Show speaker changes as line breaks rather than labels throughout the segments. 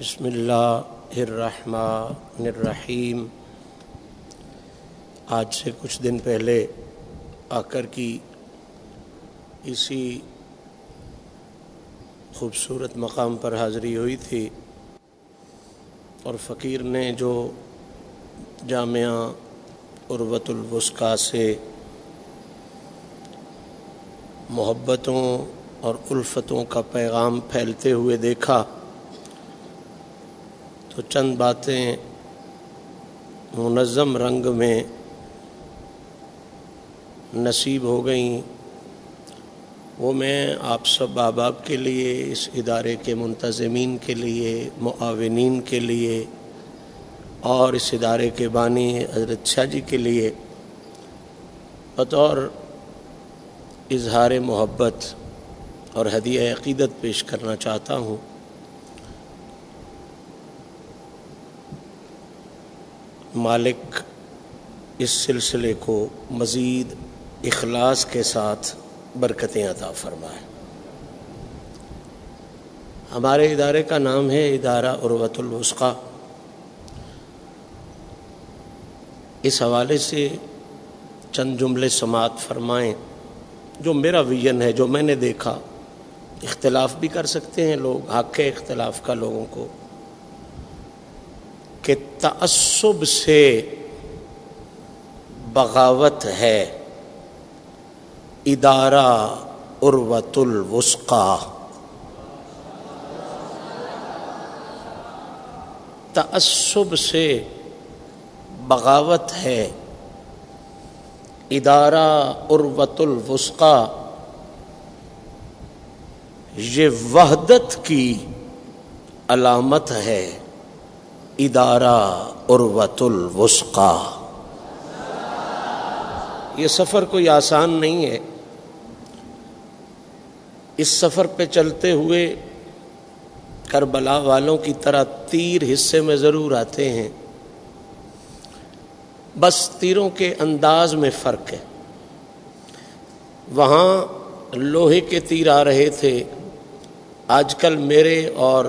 بسم اللہ الرحمن الرحیم۔ آج سے کچھ دن پہلے آ کر کی اسی خوبصورت مقام پر حاضری ہوئی تھی اور فقیر نے جو جامعہ عروت الوسقا سے محبتوں اور الفتوں کا پیغام پھیلتے ہوئے دیکھا تو چند باتیں منظم رنگ میں نصیب ہو گئیں۔ وہ میں آپ سب احباب کے لیے، اس ادارے کے منتظمین کے لیے، معاونین کے لیے اور اس ادارے کے بانی حضرت شاہ جی کے لیے۔ بطور اظہار محبت اور ہدیہ عقیدت پیش کرنا چاہتا ہوں۔ مالک اس سلسلے کو مزید اخلاص کے ساتھ برکتیں عطا فرمائے۔ ہمارے ادارے کا نام ہے ادارہ عروت الوسقہ اس حوالے سے چند جملے سماعت فرمائیں۔ جو میرا ویژن ہے، جو میں نے دیکھا، اختلاف بھی کر سکتے ہیں لوگ، حق ہے اختلاف کا لوگوں کو۔ کہ تعصب سے بغاوت ہے۔ ادارہ عروت الوسقا تعصب سے بغاوت ہے۔ ادارہ عروت الوسقا یہ وحدت کی علامت ہے۔ ادارہ عروت الوسقا یہ سفر کوئی آسان نہیں ہے۔ اس سفر پہ چلتے ہوئے کربلا والوں کی طرح تیر حصے میں ضرور آتے ہیں۔ بس تیروں کے انداز میں فرق ہے۔ وہاں لوہے کے تیر آ رہے تھے۔ آج کل میرے اور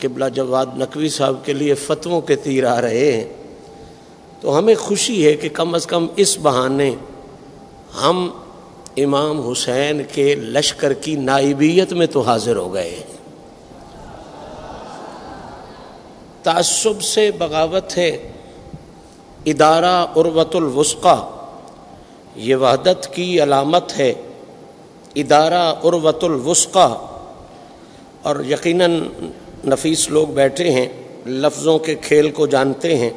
قبلہ جواد نقوی صاحب کے لیے فتووں کے تیر آ رہے ہیں، تو ہمیں خوشی ہے کہ کم از کم اس بہانے ہم امام حسین کے لشکر کی نائبیت میں تو حاضر ہو گئے تعصب سے بغاوت ہے، ادارہ عروت الوسقہ یہ وحدت کی علامت ہے، ادارہ عروت الوسقہ اور یقیناً نفیس لوگ بیٹھے ہیں، لفظوں کے کھیل کو جانتے ہیں۔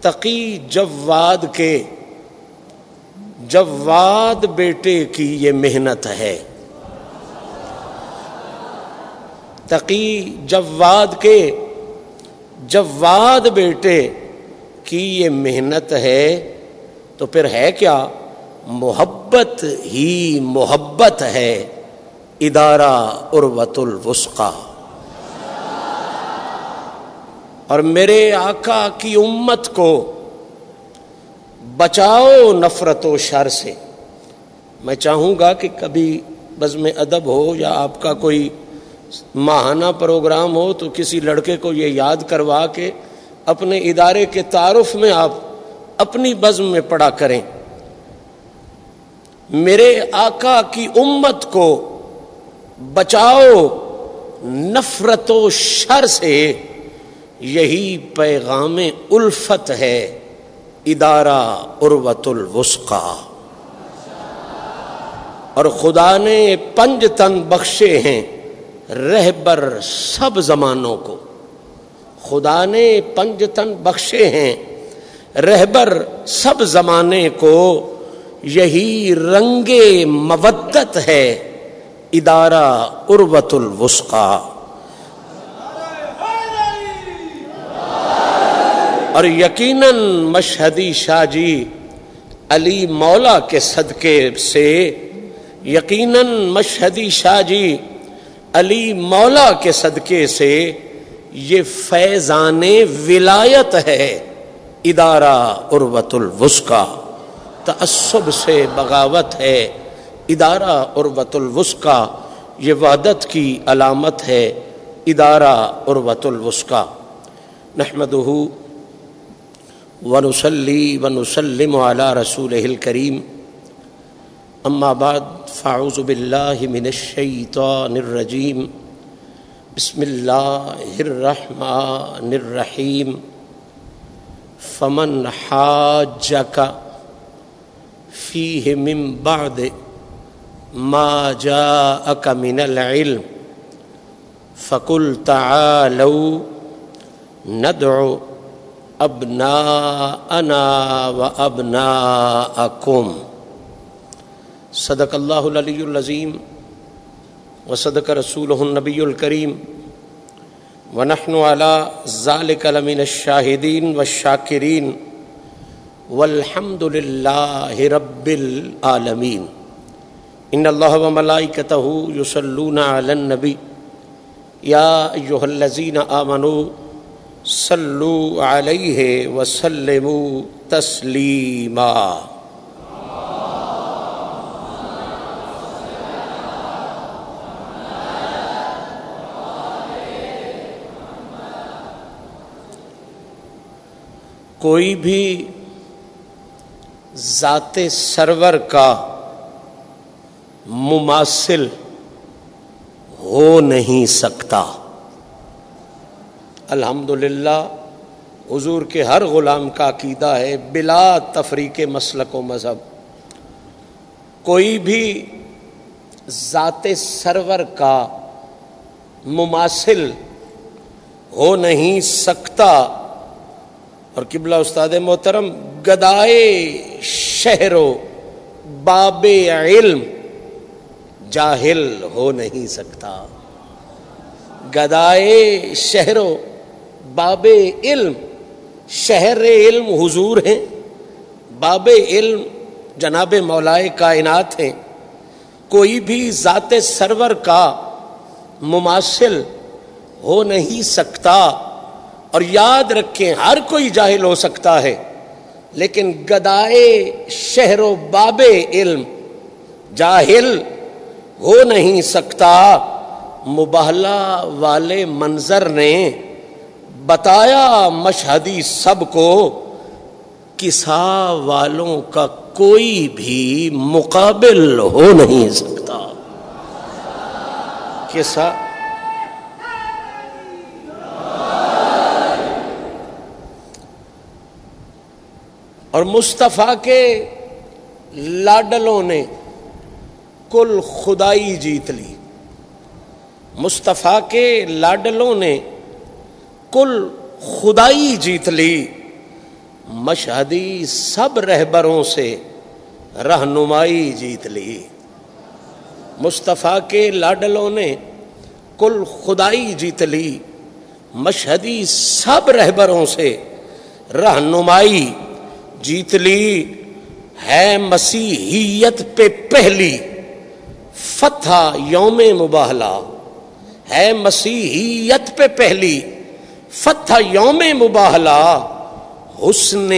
تقی جواد کے، جواد بیٹے کی یہ محنت ہے۔ تقی جواد کے، جواد بیٹے کی یہ محنت ہے۔ تو پھر ہے کیا؟ محبت ہی محبت ہے۔ ادارہ عروت الوسقہ اور میرے آقا کی امت کو بچاؤ نفرت و شر سے۔ میں چاہوں گا کہ کبھی بزم ادب ہو یا آپ کا کوئی ماہانہ پروگرام ہو تو کسی لڑکے کو یہ یاد کروا کے اپنے ادارے کے تعارف میں آپ اپنی بزم میں پڑا کریں۔ میرے آقا کی امت کو بچاؤ نفرت و شر سے۔ یہی پیغام الفت ہے، ادارہ عروت الوسقا اور خدا نے پنج تن بخشے ہیں رہبر سب زمانوں کو۔ خدا نے پنج تن بخشے ہیں رہبر سب زمانے کو۔ یہی رنگ مودت ہے، ادارہ عروت الوسقا اور یقیناً مشہدی شاہ جی علی مولا کے صدقے سے یقیناً مشہدی شاہ جی علی مولا کے صدقے سے یہ فیضان ولایت ہے، ادارہ عروت الوسقا تعصب سے بغاوت ہے، ادارہ عروت الوسقا یہ وعدت کی علامت ہے، ادارہ عروت الوسقہ نحمد ونسلی ونسلم علی رسول الکریم. اما بعد، فاعوذ باللہ من الشیطان الرجیم. بسم اللہ الرحمن الرحیم. فمن حاجک فیہ من بعد ما جاءك من العلم، فقل تعالوا ندعو أبناءنا وأبناءكم. صدق اللہ الله العلي العظيم وصدق رسوله النبي الكريم. ونحن على ذلك لمن الشاهدين والشاكرين. والحمد لله رب العالمين. ان اللہ و ملائکتہ یصلون علی النبی یا ایہا الذین آمنوا صلو علیہ وسلموا تسلیما۔ کوئی بھی ذات سرور کا مماثل ہو نہیں سکتا۔ الحمد للہ حضور کے ہر غلام کا عقیدہ ہے بلا تفریق مسلک و مذہب۔ کوئی بھی ذات سرور کا مماثل ہو نہیں سکتا۔ اور قبلہ استاد محترم، گدائے شہرو باب علم جاہل ہو نہیں سکتا۔ گدائے شہرو باب علم، شہر علم حضور ہیں، باب علم جناب مولائے کائنات ہیں۔ کوئی بھی ذات سرور کا مماثل ہو نہیں سکتا۔ اور یاد رکھیں، ہر کوئی جاہل ہو سکتا ہے۔ لیکن گدائے شہر و باب علم، جاہل ہو نہیں سکتا۔ مبہلا والے منظر نے بتایا مشہدی سب کو کسا والوں کا کوئی بھی مقابل ہو نہیں سکتا۔ کسا۔ اور مصطفیٰ کے لاڈلوں نے کل خدائی جیت لی۔ مصطفیٰ کے لاڈلوں نے کل خدائی جیت لی۔ مشہدی سب رہبروں سے رہنمائی جیت لی۔ مصطفیٰ کے لاڈلوں نے کل خدائی جیت لی۔ مشہدی سب رہبروں سے رہنمائی جیت لی۔ ہے مسیحیت پہ پہلی فتح یوم مباہلا ہے مسیحیت پہ پہلی فتح یوم مباہلا حسن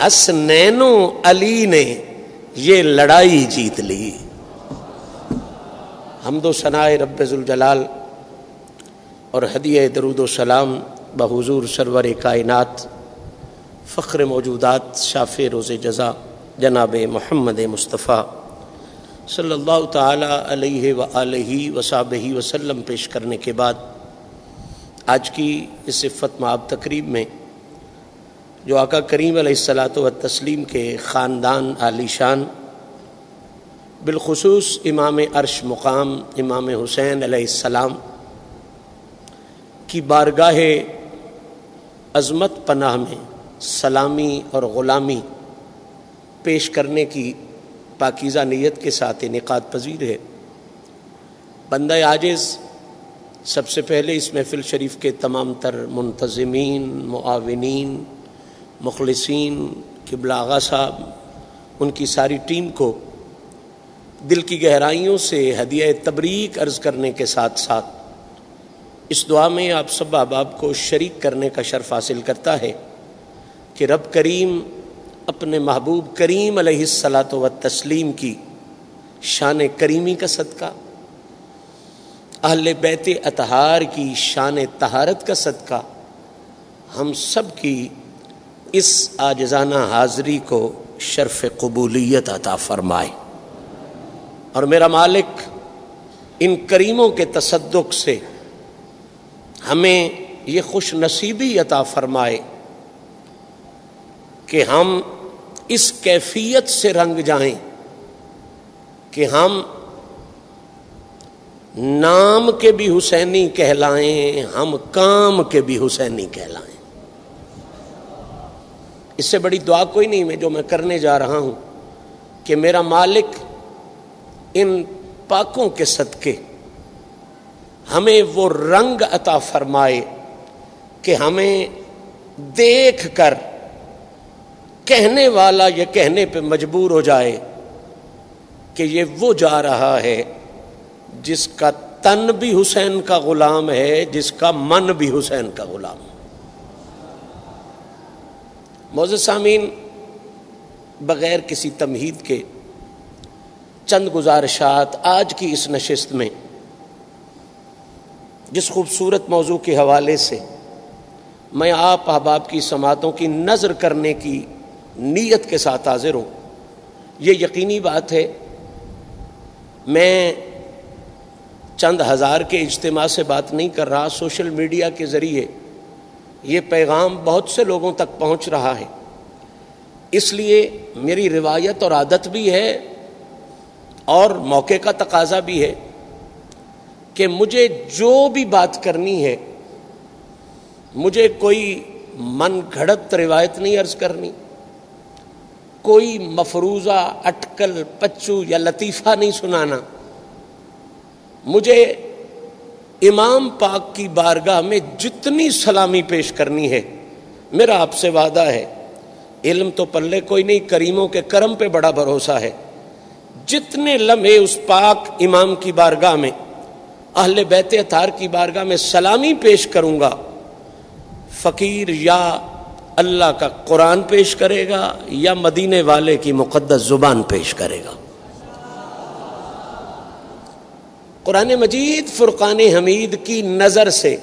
حسنین علی نے یہ لڑائی جیت لی۔ حمد و ثناء رب الجلال اور ہدیہ درود و سلام بحضور سرور کائنات، فخر موجودات شاف روز جزا جناب محمد مصطفیٰ صلی اللہ تعالی علیہ و علیہ وصاب وسلم پیش کرنے کے بعد آج کی اس عفت معاب تقریب میں جو آقا کریم علیہ السلاۃ و تسلیم کے خاندان علی شان، بالخصوص امام عرش مقام امام حسین علیہ السلام کی بارگاہ عظمت پناہ میں سلامی اور غلامی پیش کرنے کی پاکیزہ نیت کے ساتھ انعقاد پذیر ہے۔ بندہ عاجز سب سے پہلے اس محفل شریف کے تمام تر منتظمین، معاونین، مخلصین قبل آغا صاحب، ان کی ساری ٹیم کو دل کی گہرائیوں سے ہدیہ تبریک عرض کرنے کے ساتھ ساتھ اس دعا میں آپ سب احباب کو شریک کرنے کا شرف حاصل کرتا ہے کہ رب کریم اپنے محبوب کریم علیہ السلاۃ و تسلیم کی شان کریمی کا صدقہ اہل بیت اطہار کی شان تہارت کا صدقہ ہم سب کی اس آجزانہ حاضری کو شرف قبولیت عطا فرمائے۔ اور میرا مالک، ان کریموں کے تصدق سے ہمیں یہ خوش نصیبی عطا فرمائے کہ ہم اس کیفیت سے رنگ جائیں کہ ہم نام کے بھی حسینی کہلائیں، ہم کام کے بھی حسینی کہلائیں۔ اس سے بڑی دعا کوئی نہیں میں جو میں کرنے جا رہا ہوں کہ میرا مالک ان پاکوں کے صدقے ہمیں وہ رنگ عطا فرمائے کہ ہمیں دیکھ کر کہنے والا یہ کہنے پہ مجبور ہو جائے کہ یہ وہ جا رہا ہے۔ جس کا تن بھی حسین کا غلام ہے، جس کا من بھی حسین کا غلام۔ موز سامین بغیر کسی تمہید کے چند گزارشات آج کی اس نشست میں، جس خوبصورت موضوع کے حوالے سے میں آپ احباب کی سماعتوں کی نظر کرنے کی نیت کے ساتھ حاضر ہوں، یہ یقینی بات ہے، میں چند ہزار کے اجتماع سے بات نہیں کر رہا، سوشل میڈیا کے ذریعے یہ پیغام بہت سے لوگوں تک پہنچ رہا ہے۔ اس لیے میری روایت اور عادت بھی ہے اور موقع کا تقاضا بھی ہے کہ مجھے جو بھی بات کرنی ہے، مجھے کوئی من گھڑت روایت نہیں عرض کرنی، کوئی مفروضہ اٹکل پچو یا لطیفہ نہیں سنانا۔ مجھے امام پاک کی بارگاہ میں جتنی سلامی پیش کرنی ہے، میرا آپ سے وعدہ ہے، علم تو پلے کوئی نہیں، کریموں کے کرم پہ بڑا بھروسہ ہے۔ جتنے لمحے اس پاک امام کی بارگاہ میں، اہل بیت اتار کی بارگاہ میں سلامی پیش کروں گا، فقیر یا اللہ کا قرآن پیش کرے گا یا مدینے والے کی مقدس زبان پیش کرے گا۔ قرآن مجید فرقان حمید کی نظر سے،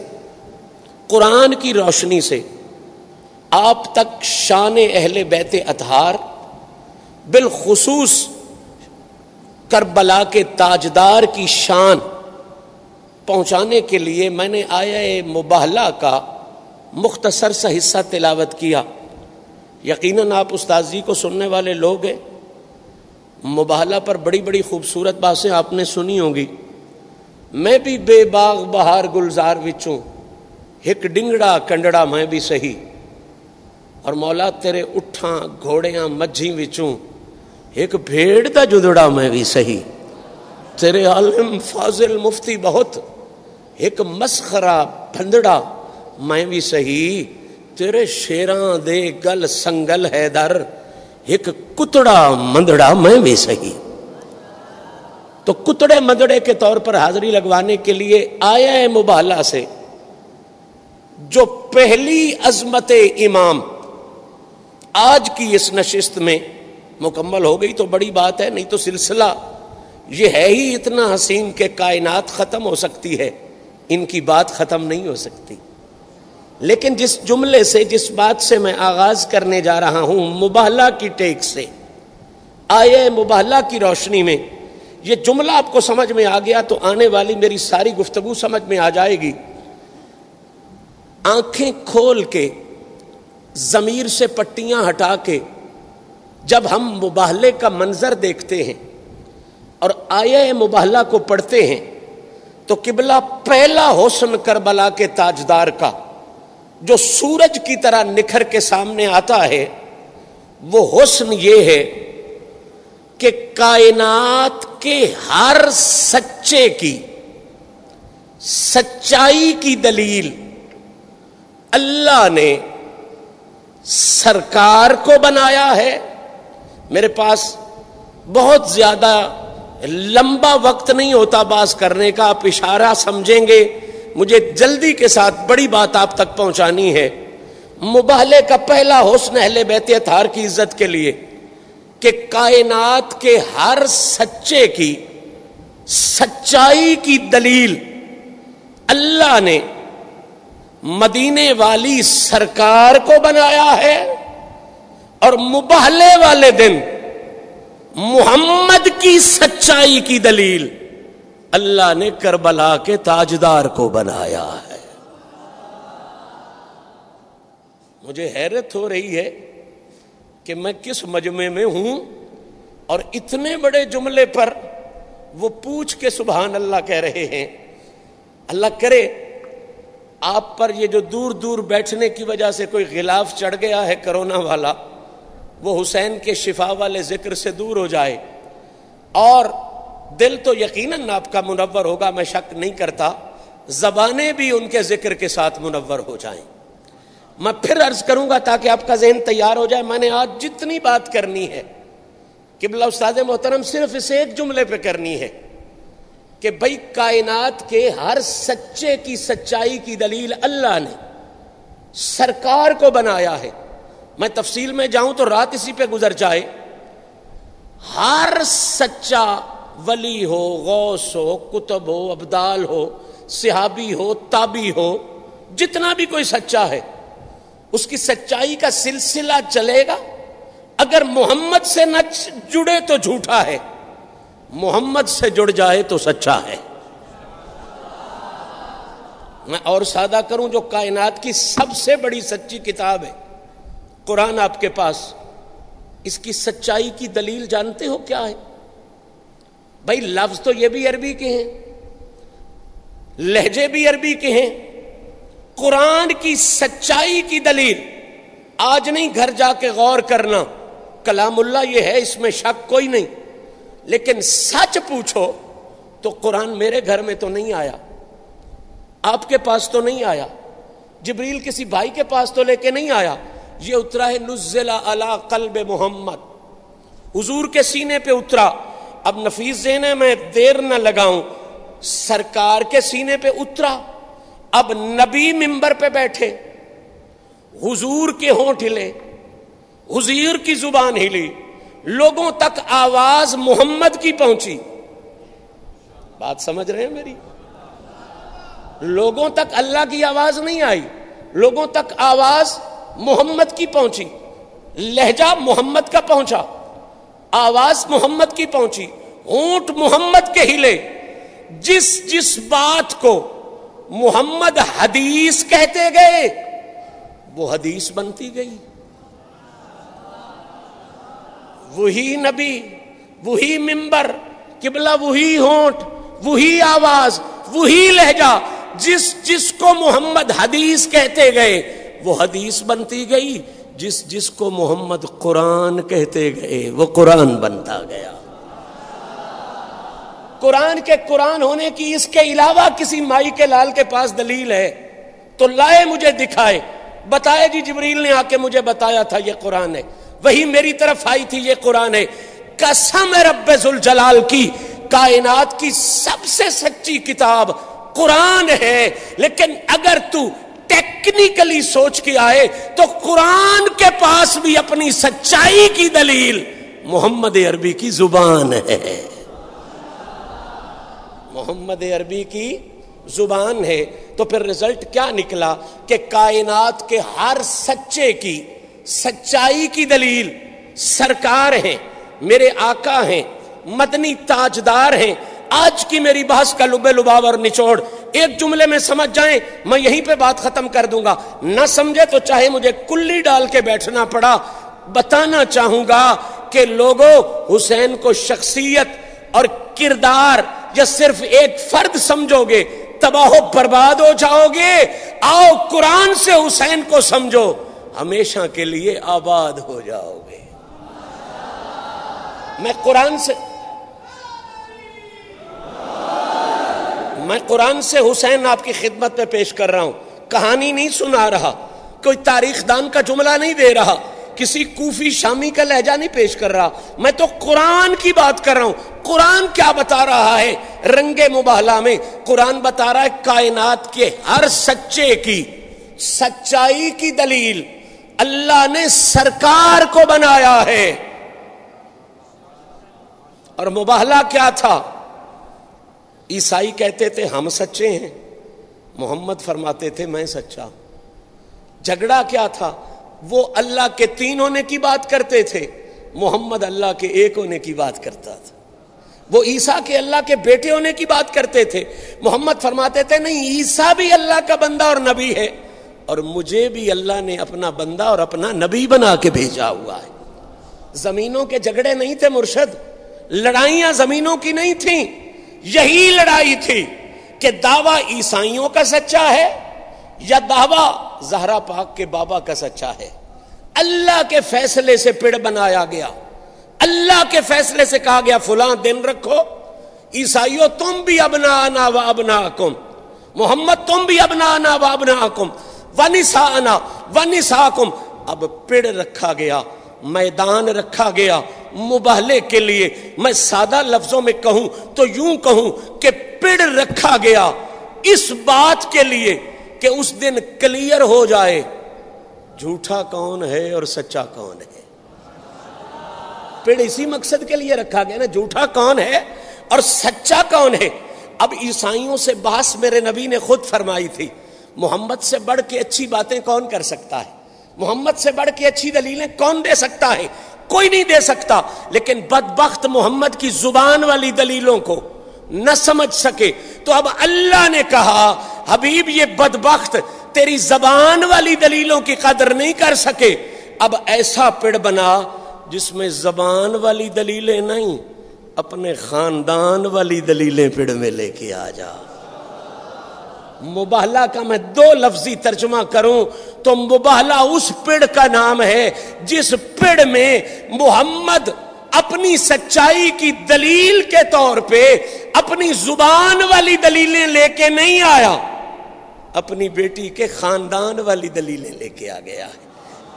قرآن کی روشنی سے، آپ تک شان اہل بیت اطہار بالخصوص کربلا کے تاجدار کی شان پہنچانے کے لیے میں نے آیا مباہلا کا مختصر سا حصہ تلاوت کیا۔ یقیناً آپ استاذ جی کو سننے والے لوگ ہیں۔ مباہلا پر بڑی بڑی خوبصورت باتیں آپ نے سنی ہوں گی۔ میں بھی بے باغ بہار گلزار وچوں ایک ڈنگڑا کنڈڑا میں بھی سہی۔ اور مولا تیرے اٹھاں گھوڑیاں مجھی وچوں ایک بھیڑ دا جدڑا میں بھی سہی۔ تیرے عالم فاضل مفتی بہت ایک مسخرا بندڑا میں بھی سہی۔ تیرے شیران دے گل سنگل ہے در ایک کتڑا مندڑا میں بھی سہی۔ تو کتڑے مندڑے کے طور پر حاضری لگوانے کے لیے آیا ہے مبالا سے، جو پہلی عظمت امام۔ آج کی اس نشست میں مکمل ہو گئی تو بڑی بات ہے، نہیں تو سلسلہ۔ یہ ہے ہی اتنا حسین کہ کائنات ختم ہو سکتی ہے، ان کی بات ختم نہیں ہو سکتی۔ لیکن جس جملے سے، جس بات سے میں آغاز کرنے جا رہا ہوں مباہلا کی ٹیک سے آئے مباہلا کی روشنی میں۔ یہ جملہ آپ کو سمجھ میں آ گیا تو آنے والی میری ساری گفتگو سمجھ میں آ جائے گی۔ آنکھیں کھول کے، ضمیر سے پٹیاں ہٹا کے جب ہم مباہلے کا منظر دیکھتے ہیں اور آئے مباہلا کو پڑھتے ہیں تو قبلہ پہلا حسن کربلا کے تاجدار کا جو سورج کی طرح نکھر کے سامنے آتا ہے، وہ حسن یہ ہے کہ کائنات کے ہر سچے کی، سچائی کی دلیل اللہ نے سرکار کو بنایا ہے۔ میرے پاس بہت زیادہ لمبا وقت نہیں ہوتا باز کرنے کا، آپ اشارہ سمجھیں گے۔ مجھے جلدی کے ساتھ بڑی بات آپ تک پہنچانی ہے۔ مباہلے کا پہلا حسن اہل بیت اتھار کی عزت کے لیے۔ کہ کائنات کے ہر سچے کی، سچائی کی دلیل اللہ نے مدینے والی سرکار کو بنایا ہے اور مبہلے والے دن محمد کی سچائی کی دلیل اللہ نے کربلا کے تاجدار کو بنایا ہے۔ مجھے حیرت ہو رہی ہے کہ میں کس مجمع میں ہوں اور اتنے بڑے جملے پر وہ پوچھ کے سبحان اللہ کہہ رہے ہیں۔ اللہ کرے، آپ پر یہ جو دور دور بیٹھنے کی وجہ سے کوئی غلاف چڑھ گیا ہے کرونا والا، وہ حسین کے شفا والے ذکر سے دور ہو جائے۔ اور دل تو یقیناً آپ کا منور ہوگا، میں شک نہیں کرتا، زبانیں بھی ان کے ذکر کے ساتھ منور ہو جائیں۔ میں پھر عرض کروں گا تاکہ آپ کا ذہن تیار ہو جائے، میں نے آج جتنی بات کرنی ہے، قبلہ استاد محترم، صرف اس ایک جملے پہ کرنی ہے کہ بھائی کائنات کے ہر سچے کی سچائی کی دلیل اللہ نے سرکار کو بنایا ہے۔ میں تفصیل میں جاؤں تو رات اسی پہ گزر جائے۔ ہر سچا ولی ہو، غوث ہو، کتب ہو، ابدال ہو، صحابی ہو تابی ہو، جتنا بھی کوئی سچا ہے اس کی سچائی کا سلسلہ چلے گا۔ اگر محمد سے نہ جڑے تو جھوٹا ہے۔ محمد سے جڑ جائے تو سچا ہے۔ میں اور سادہ کروں جو کائنات کی سب سے بڑی سچی کتاب ہے۔ قرآن آپ کے پاس۔ اس کی سچائی کی دلیل جانتے ہو کیا ہے؟ بھائی لفظ تو یہ بھی عربی کے ہیں۔ لہجے بھی عربی کے ہیں۔ قرآن کی سچائی کی دلیل۔ آج نہیں گھر جا کے غور کرنا۔ کلام اللہ یہ ہے، اس میں شک کوئی نہیں۔ لیکن سچ پوچھو تو قرآن میرے گھر میں تو نہیں آیا۔ آپ کے پاس تو نہیں آیا۔ جبریل کسی بھائی کے پاس تو لے کے نہیں آیا۔ یہ اترا ہے نزلہ علی قلب محمد۔ حضور کے سینے پہ اترا۔ اب نفیس زینے میں دیر نہ لگاؤں۔ سرکار کے سینے پہ اترا۔ اب نبی ممبر پہ بیٹھے، حضور کے ہونٹ ہلے، حضیر کی زبان ہلی، لوگوں تک آواز محمد کی پہنچی۔ بات سمجھ رہے ہیں میری؟ لوگوں تک اللہ کی آواز نہیں آئی، لوگوں تک آواز محمد کی پہنچی۔ لہجہ محمد کا پہنچا، آواز محمد کی پہنچی اونٹ محمد کے ہلے۔ جس جس بات کو محمد حدیث کہتے گئے، وہ حدیث بنتی گئی۔ وہی نبی، وہی ممبر قبلہ وہی ہونٹ، وہی آواز، وہی لہجہ، جس جس کو محمد حدیث کہتے گئے، وہ حدیث بنتی گئی۔ جس جس کو محمد قرآن کہتے گئے، وہ قرآن بنتا گیا۔ قرآن کے قرآن ہونے کی اس کے علاوہ کسی مائی کے لال کے پاس دلیل ہے تو لائے مجھے دکھائے۔ بتائے جی جبریل نے آ کے مجھے بتایا تھا یہ قرآن ہے۔ وہی میری طرف آئی تھی، یہ قرآن ہے۔ قسم رب ذوالجلال کی، کائنات کی سب سے سچی کتاب قرآن ہے۔ لیکن اگر تو ٹیکنیکلی سوچ کے آئے تو قرآن کے پاس بھی اپنی سچائی کی دلیل محمد عربی کی زبان ہے۔ محمد عربی کی زبان ہے تو پھر رزلٹ کیا نکلا کہ کائنات کے ہر سچے کی، سچائی کی دلیل سرکار ہیں، میرے آقا ہیں، مدنی تاجدار ہیں۔ آج کی میری بحث کا لبے لباب اور نچوڑ۔ ایک جملے میں سمجھ جائیں، میں یہیں پہ بات ختم کر دوں گا۔ نہ سمجھے تو چاہے مجھے کلی ڈال کے بیٹھنا پڑا۔ بتانا چاہوں گا کہ لوگوں، حسین کو شخصیت اور کردار یا صرف ایک فرد سمجھو گے، تباہ و برباد ہو جاؤ گے۔ آؤ قرآن سے حسین کو سمجھو، ہمیشہ کے لیے آباد ہو جاؤ گے۔ میں قرآن سے میں قرآن سے حسین آپ کی خدمت میں پیش کر رہا ہوں۔ کہانی نہیں سنا رہا، کوئی تاریخ دان کا جملہ نہیں دے رہا۔ کسی کوفی شامی کا لہجہ نہیں پیش کر رہا۔ میں تو قرآن کی بات کر رہا ہوں۔ قرآن کیا بتا رہا ہے؟ رنگ مباہلا میں قرآن بتا رہا ہے کائنات کے ہر سچے کی، سچائی کی دلیل۔ اللہ نے سرکار کو بنایا ہے۔ اور مباہلا کیا تھا؟ عیسائی کہتے تھے، ہم سچے ہیں۔ محمد فرماتے تھے، میں سچا جھگڑا کیا تھا؟ وہ اللہ کے تین ہونے کی بات کرتے تھے۔ محمد اللہ کے ایک ہونے کی بات کرتا تھا۔ وہ عیسیٰ کے اللہ کے بیٹے ہونے کی بات کرتے تھے۔ محمد فرماتے تھے، نہیں، عیسیٰ بھی اللہ کا بندہ اور نبی ہے۔ اور مجھے بھی اللہ نے اپنا بندہ اور اپنا نبی بنا کے بھیجا ہوا ہے۔ زمینوں کے جھگڑے نہیں تھے مرشد۔ لڑائیاں زمینوں کی نہیں تھیں۔ یہی لڑائی تھی کہ دعوی عیسائیوں کا سچا ہے یا دعوی، زہرا پاک کے بابا کا سچا ہے۔ اللہ کے فیصلے سے پڑ بنایا گیا۔ اللہ کے فیصلے سے کہا گیا، فلاں دن رکھو۔ عیسائیوں تم بھی ابنا آنا و ابنا کم محمد، تم بھی ابنا آنا و ابنا کم ونسا آنا ونسا کم اب پڑ رکھا گیا، میدان رکھا گیا۔ مباہلے کے لیے میں سادہ لفظوں میں کہوں تو یوں کہوں کہ پڑ رکھا گیا۔ اس بات کے لیے کہ اس دن کلیئر ہو جائے۔ جھوٹا کون ہے اور سچا کون ہے؟ پیڑ اسی مقصد کے لیے رکھا گیا نا، جھوٹا کون ہے اور سچا کون ہے؟ اب عیسائیوں سے باس میرے نبی نے خود فرمائی تھی۔ محمد سے بڑھ کے اچھی باتیں کون کر سکتا ہے؟ محمد سے بڑھ کے اچھی دلیلیں کون دے سکتا ہے؟ کوئی نہیں دے سکتا۔ لیکن بدبخت محمد کی زبان والی دلیلوں کو نہ سمجھ سکے۔ تو اب اللہ نے کہا، حبیب، یہ بدبخت تیری زبان والی دلیلوں کی قدر نہیں کر سکے۔ اب ایسا پڑ بنا جس میں زبان والی دلیلیں نہیں، اپنے خاندان والی دلیلیں پڑ میں لے کے آ جا۔ مباہلا کا میں دو لفظی ترجمہ کروں تو مباہلا اس پڑ کا نام ہے جس پڑ میں محمد اپنی سچائی کی دلیل کے طور پہ اپنی زبان والی دلیلیں لے کے نہیں آیا، اپنی بیٹی کے خاندان والی دلیلیں لے کے آ گیا ہے۔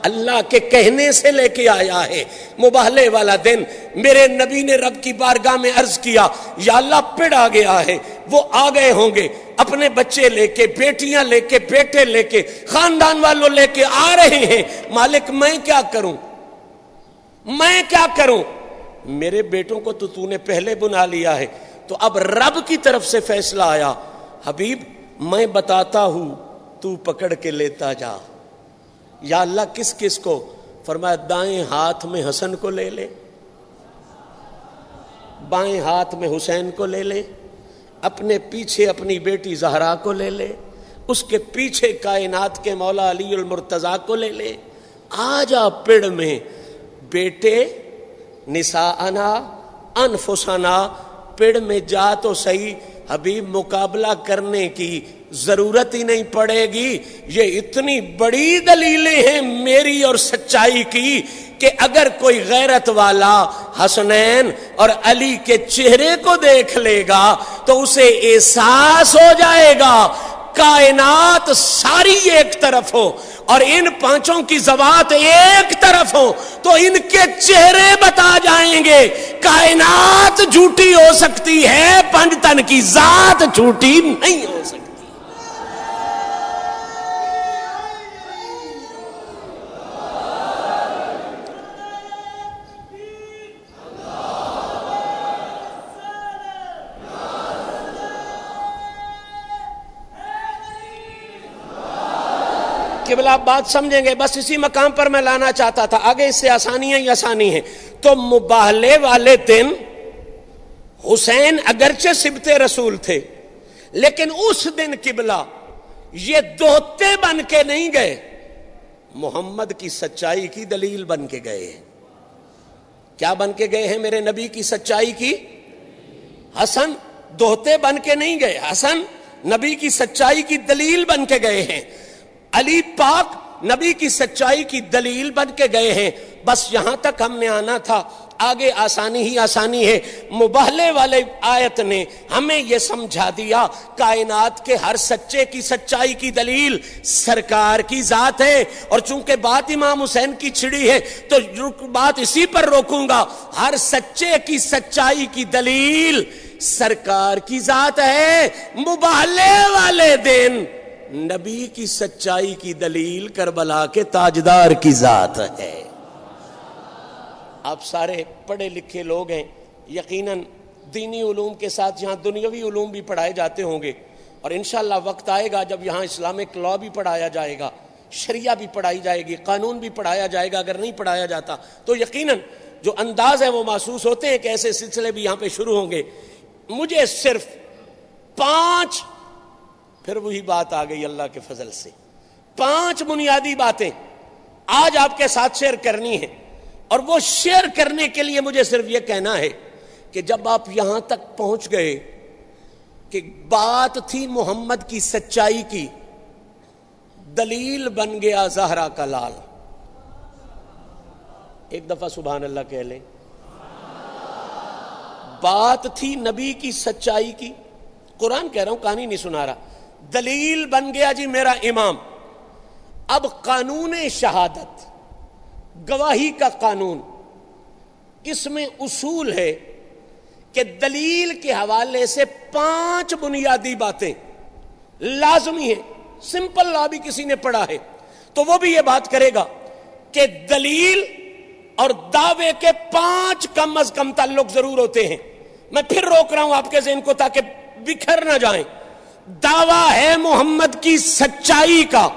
اللہ کے کہنے سے لے کے آیا ہے۔ مباہلے والا دن، میرے نبی نے رب کی بارگاہ میں عرض کیا، یا اللہ پڑ آ گیا ہے، وہ آ گئے ہوں گے۔ اپنے بچے لے کے، بیٹیاں لے کے، بیٹے لے کے، خاندان والوں لے کے آ رہے ہیں۔ مالک، میں کیا کروں؟ میں کیا کروں؟ میرے بیٹوں کو تو تو نے پہلے بنا لیا ہے۔ تو اب رب کی طرف سے فیصلہ آیا۔ حبیب، میں بتاتا ہوں، تو پکڑ کے لیتا جا۔ یا اللہ، کس کس کو؟ فرمایا، دائیں ہاتھ میں حسن کو لے لے۔ بائیں ہاتھ میں حسین کو لے لے۔ اپنے پیچھے اپنی بیٹی زہرا کو لے لے۔ اس کے پیچھے کائنات کے مولا علی المرتضی کو لے لے۔ آ جا پڑ میں بیٹے نسا انا انفسنا پڑ میں جا تو صحیح حبیب مقابلہ کرنے کی ضرورت ہی نہیں پڑے گی۔ یہ اتنی بڑی دلیلیں ہیں میری اور سچائی کی کہ اگر کوئی غیرت والا حسنین اور علی کے چہرے کو دیکھ لے گا تو اسے احساس ہو جائے گا۔ کائنات ساری ایک طرف ہو۔ اور ان پانچوں کی زبات ایک طرف ہو تو ان کے چہرے بتا جائیں گے، کائنات جھوٹی ہو سکتی ہے پنجتن کی ذات جھوٹی نہیں ہو سکتی۔ آپ بات سمجھیں گے، بس اسی مقام پر میں لانا چاہتا تھا۔ آگے اس سے آسانی ہی آسانی ہے تو مباہلے والے دن حسین اگرچہ سبت رسول تھے، لیکن اس دن قبلہ یہ دوتے بن کے نہیں گئے۔ محمد کی سچائی کی دلیل بن کے گئے ہیں۔ کیا بن کے گئے ہیں میرے نبی کی سچائی کی؟ حسن دوتے بن کے نہیں گئے۔ حسن نبی کی سچائی کی دلیل بن کے گئے ہیں۔ علی پاک نبی کی سچائی کی دلیل بن کے گئے ہیں۔ بس یہاں تک ہم نے آنا تھا۔ آگے آسانی ہی آسانی ہے۔ مبہلے والے آیت نے ہمیں یہ سمجھا دیا، کائنات کے ہر سچے کی سچائی کی دلیل سرکار کی ذات ہے۔ اور چونکہ بات امام حسین کی چھڑی ہے، تو بات اسی پر روکوں گا۔ ہر سچے کی سچائی کی دلیل سرکار کی ذات ہے۔ مبہلے والے دن نبی کی سچائی کی دلیل کربلا کے تاجدار کی ذات ہے۔ آپ سارے پڑھے لکھے لوگ ہیں، یقیناً دینی علوم کے ساتھ جہاں دنیاوی علوم بھی پڑھائے جاتے ہوں گے۔ اور انشاءاللہ وقت آئے گا جب یہاں اسلامک لا بھی پڑھایا جائے گا، شریعہ بھی پڑھائی جائے گی، قانون بھی پڑھایا جائے گا۔ اگر نہیں پڑھایا جاتا تو یقیناً جو انداز ہے وہ محسوس ہوتے ہیں کہ ایسے سلسلے بھی یہاں پہ شروع ہوں گے۔ مجھے صرف پانچ پھر وہی بات آ گئی اللہ کے فضل سے۔ پانچ بنیادی باتیں آج آپ کے ساتھ شیئر کرنی ہے اور وہ شیئر کرنے کے لیے مجھے صرف یہ کہنا ہے کہ جب آپ یہاں تک پہنچ گئے کہ بات تھی محمد کی سچائی کی، دلیل بن گیا زہرا کا لال۔ ایک دفعہ سبحان اللہ کہہ لیں۔ بات تھی نبی کی سچائی کی۔ قرآن کہہ رہا ہوں، کہانی نہیں سنا رہا۔ دلیل بن گیا جی میرا امام۔ اب قانون شہادت، گواہی کا قانون۔ اس میں اصول ہے کہ دلیل کے حوالے سے پانچ بنیادی باتیں لازمی ہیں، سمپل لا بھی کسی نے پڑھا ہے۔ تو وہ بھی یہ بات کرے گا کہ دلیل اور دعوے کے پانچ کم از کم تعلق ضرور ہوتے ہیں۔ میں پھر روک رہا ہوں آپ کے ذہن کو تاکہ بکھر نہ جائیں۔ دعویٰ ہے محمد کی سچائی کا۔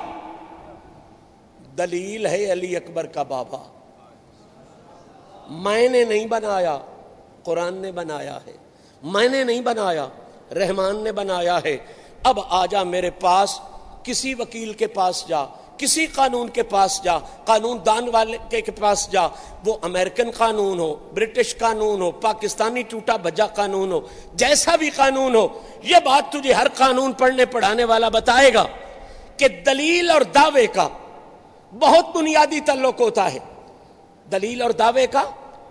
دلیل ہے علی اکبر کا بابا۔ میں نے نہیں بنایا، قرآن نے بنایا ہے۔ میں نے نہیں بنایا، رحمان نے بنایا ہے۔ اب آ جا میرے پاس، کسی وکیل کے پاس جا۔ کسی قانون کے پاس جا، قانون دان والے کے پاس جا، وہ امریکن قانون ہو، برٹش قانون ہو، پاکستانی ٹوٹا بجا قانون ہو، جیسا بھی قانون ہو، یہ بات تجھے ہر قانون پڑھنے پڑھانے والا بتائے گا کہ دلیل اور دعوے کا بہت بنیادی تعلق ہوتا ہے۔ دلیل اور دعوے کا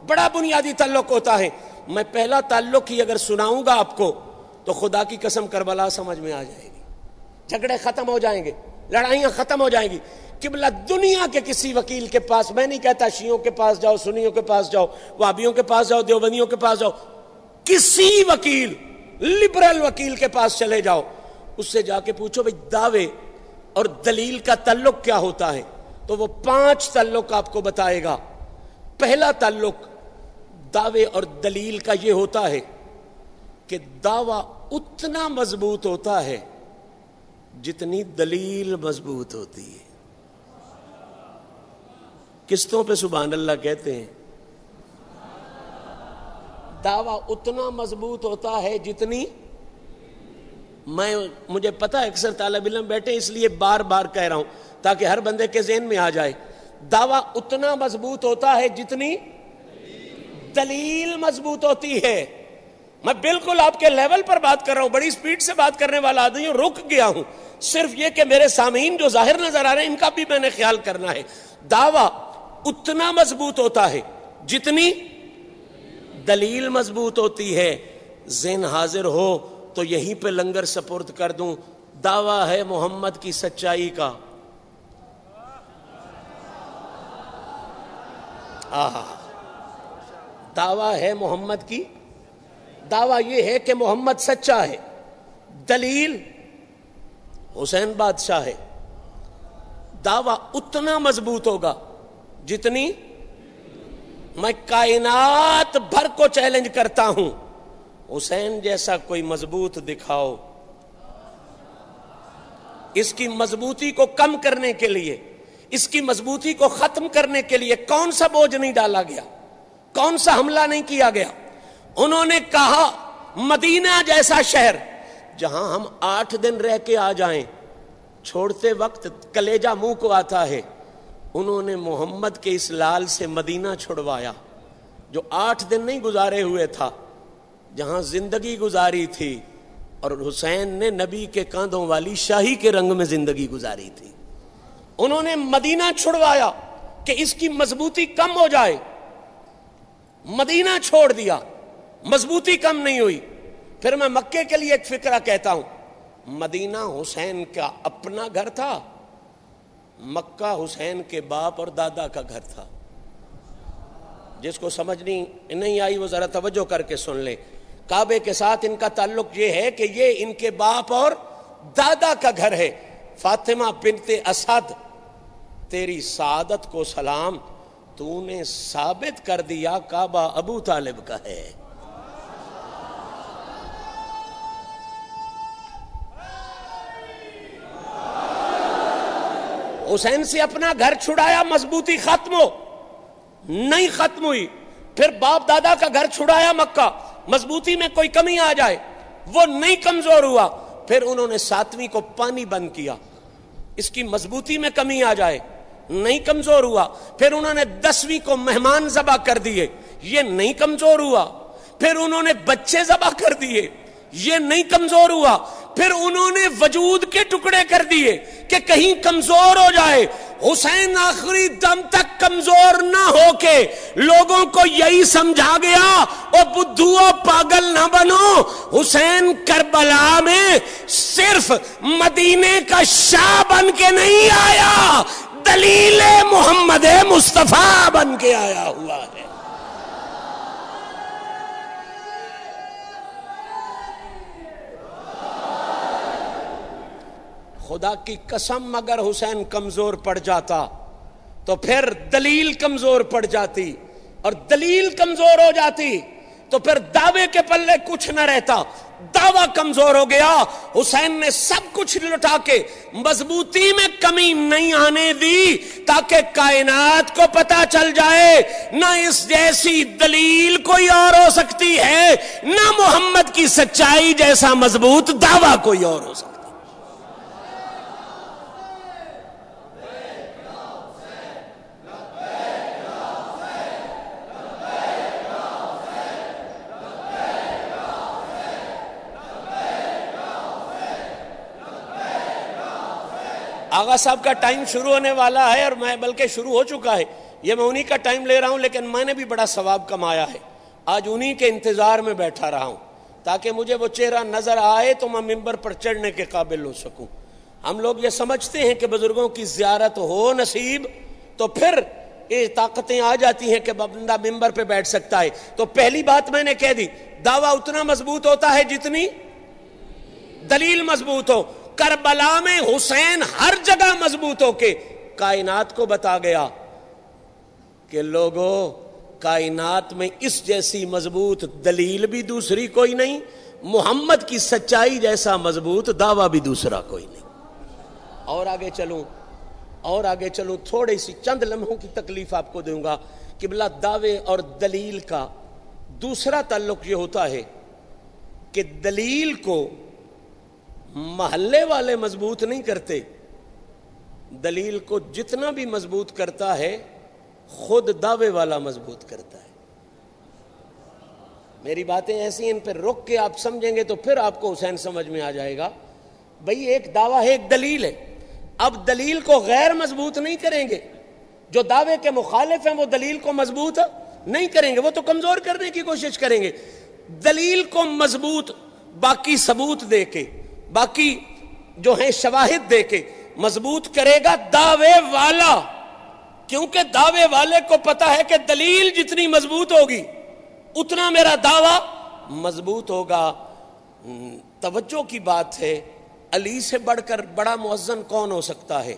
بڑا بنیادی تعلق ہوتا ہے۔ میں پہلا تعلق ہی اگر سناؤں گا آپ کو، تو خدا کی قسم کربلا سمجھ میں آ جائے گی۔ جھگڑے ختم ہو جائیں گے۔ لڑائیاں ختم ہو جائیں گی۔ قبلہ دنیا کے کسی وکیل کے پاس، میں نہیں کہتا شیوں کے پاس جاؤ، سنیوں کے پاس جاؤ وابیوں کے پاس جاؤ، دیوبندیوں کے پاس جاؤ، کسی وکیل لبرل وکیل کے پاس چلے جاؤ۔ اس سے جا کے پوچھو بھائی دعوے اور دلیل کا تعلق کیا ہوتا ہے؟ تو وہ پانچ تعلق آپ کو بتائے گا۔ پہلا تعلق دعوے اور دلیل کا یہ ہوتا ہے کہ دعوی اتنا مضبوط ہوتا ہے جتنی دلیل مضبوط ہوتی ہے۔ قسطوں پہ سبحان اللہ کہتے ہیں۔ دعوی اتنا مضبوط ہوتا ہے جتنی میں، مجھے پتا اکثر طالب علم بیٹھے اس لیے بار بار کہہ رہا ہوں تاکہ ہر بندے کے ذہن میں آ جائے۔ دعوی اتنا مضبوط ہوتا ہے جتنی دلیل مضبوط ہوتی ہے۔ میں بالکل آپ کے لیول پر بات کر رہا ہوں، بڑی سپیڈ سے بات کرنے والا آدمی ہوں، رک گیا ہوں۔ صرف یہ کہ میرے سامعین جو ظاہر نظر آ رہے ہیں، ان کا بھی میں نے خیال کرنا ہے۔ دعوی اتنا مضبوط ہوتا ہے، جتنی دلیل مضبوط ہوتی ہے۔ ذہن حاضر ہو تو یہیں پہ لنگر سپرد کر دوں۔ دعویٰ ہے محمد کی سچائی کا۔ دعویٰ ہے محمد کی۔ دعویٰ یہ ہے کہ محمد سچا ہے۔ دلیل حسین بادشاہ ہے۔ دعویٰ اتنا مضبوط ہوگا جتنی میں کائنات بھر کو چیلنج کرتا ہوں۔ حسین جیسا کوئی مضبوط دکھاؤ۔ اس کی مضبوطی کو کم کرنے کے لیے، اس کی مضبوطی کو ختم کرنے کے لیے کون سا بوجھ نہیں ڈالا گیا؟ کون سا حملہ نہیں کیا گیا؟ انہوں نے کہا، مدینہ جیسا شہر جہاں ہم آٹھ دن رہ کے آ جائیں۔ چھوڑتے وقت کلیجا منہ کو آتا ہے۔ انہوں نے محمد کے اس لال سے مدینہ چھڑوایا، جو آٹھ دن نہیں گزارے ہوئے تھا، جہاں زندگی گزاری تھی۔ اور حسین نے نبی کے کاندھوں والی شاہی کے رنگ میں زندگی گزاری تھی۔ انہوں نے مدینہ چھڑوایا کہ اس کی مضبوطی کم ہو جائے۔ مدینہ چھوڑ دیا، مضبوطی کم نہیں ہوئی۔ پھر میں مکے کے لیے ایک فکرہ کہتا ہوں۔ مدینہ حسین کا اپنا گھر تھا۔ مکہ حسین کے باپ اور دادا کا گھر تھا۔ جس کو سمجھنی نہیں آئی، وہ ذرا توجہ کر کے سن لے کعبے کے ساتھ ان کا تعلق یہ ہے کہ یہ ان کے باپ اور دادا کا گھر ہے۔ فاطمہ بنت اسد، تیری سعادت کو سلام، تو نے ثابت کر دیا کعبہ ابو طالب کا ہے۔ حسین سے اپنا گھر چھڑایا، مضبوطی ختم ہو۔ نہیں ختم ہوئی۔ پھر باپ دادا کا گھر چھڑایا مکہ۔ مضبوطی میں کوئی کمی آ جائے۔ وہ نہیں کمزور ہوا۔ پھر انہوں نے ساتویں کو پانی بند کیا۔ اس کی مضبوطی میں کمی آ جائے۔ نہیں کمزور ہوا۔ پھر انہوں نے دسویں کو مہمان ذبح کر دیے۔ یہ نہیں کمزور ہوا۔ پھر انہوں نے بچے ذبح کر دیے۔ یہ نہیں کمزور ہوا۔ پھر انہوں نے وجود کے ٹکڑے کر دیے کہ کہیں کمزور ہو جائے۔ حسین آخری دم تک کمزور نہ ہو کے لوگوں کو یہی سمجھا گیا، او بدھو پاگل نہ بنو۔ حسین کربلا میں صرف مدینے کا شاہ بن کے نہیں آیا، دلیل محمد مصطفیٰ بن کے آیا ہوا ہے۔ خدا کی قسم اگر حسین کمزور پڑ جاتا تو پھر دلیل کمزور پڑ جاتی اور دلیل کمزور ہو جاتی تو پھر دعوے کے پلے کچھ نہ رہتا دعوی کمزور ہو گیا حسین نے سب کچھ لٹا کے مضبوطی میں کمی نہیں آنے دی تاکہ کائنات کو پتا چل جائے نہ اس جیسی دلیل کوئی اور ہو سکتی ہے، نہ محمد کی سچائی جیسا مضبوط دعویٰ کوئی اور ہو سکتا آغا صاحب کا ٹائم شروع ہونے والا ہے اور میں بلکہ شروع ہو چکا ہے۔ یہ میں انہی کا ٹائم لے رہا ہوں، لیکن میں نے بھی بڑا ثواب کمایا ہے۔ آج انہی کے انتظار میں بیٹھا رہا ہوں۔ تاکہ مجھے وہ چہرہ نظر آئے تو میں ممبر پر چڑھنے کے قابل ہو سکوں۔ ہم لوگ یہ سمجھتے ہیں کہ بزرگوں کی زیارت ہو نصیب، تو پھر یہ طاقتیں آ جاتی ہیں کہ بندہ ممبر پہ بیٹھ سکتا ہے۔ تو پہلی بات میں نے کہہ دی، دعویٰ اتنا مضبوط ہوتا ہے جتنی دلیل مضبوط ہو۔ کربلا میں حسین ہر جگہ مضبوط ہو کے کائنات کو بتا گیا کہ لوگوں کائنات میں اس جیسی مضبوط دلیل بھی دوسری کوئی نہیں، محمد کی سچائی جیسا مضبوط دعویٰ بھی دوسرا کوئی نہیں۔ اور آگے چلوں، اور آگے چلوں، تھوڑی سی چند لمحوں کی تکلیف آپ کو دوں گا۔ کہ بلا دعوے اور دلیل کا دوسرا تعلق یہ ہوتا ہے کہ دلیل کو محلے والے مضبوط نہیں کرتے۔ دلیل کو جتنا بھی مضبوط کرتا ہے، خود دعوے والا مضبوط کرتا ہے۔ میری باتیں ایسی ان پہ رک کے آپ سمجھیں گے تو پھر آپ کو حسین سمجھ میں آ جائے گا۔ بھائی، ایک دعویٰ ہے، ایک دلیل ہے۔ اب دلیل کو غیر مضبوط نہیں کریں گے۔ جو دعوے کے مخالف ہیں، وہ دلیل کو مضبوط نہیں کریں گے۔ وہ تو کمزور کرنے کی کوشش کریں گے۔ دلیل کو مضبوط، باقی ثبوت دے کے باقی جو ہیں شواہد دے کے مضبوط کرے گا دعوے والا۔ کیونکہ دعوے والے کو پتا ہے کہ دلیل جتنی مضبوط ہوگی، اتنا میرا دعوی مضبوط ہوگا۔ توجہ کی بات ہے، علی سے بڑھ کر بڑا مؤذن کون ہو سکتا ہے؟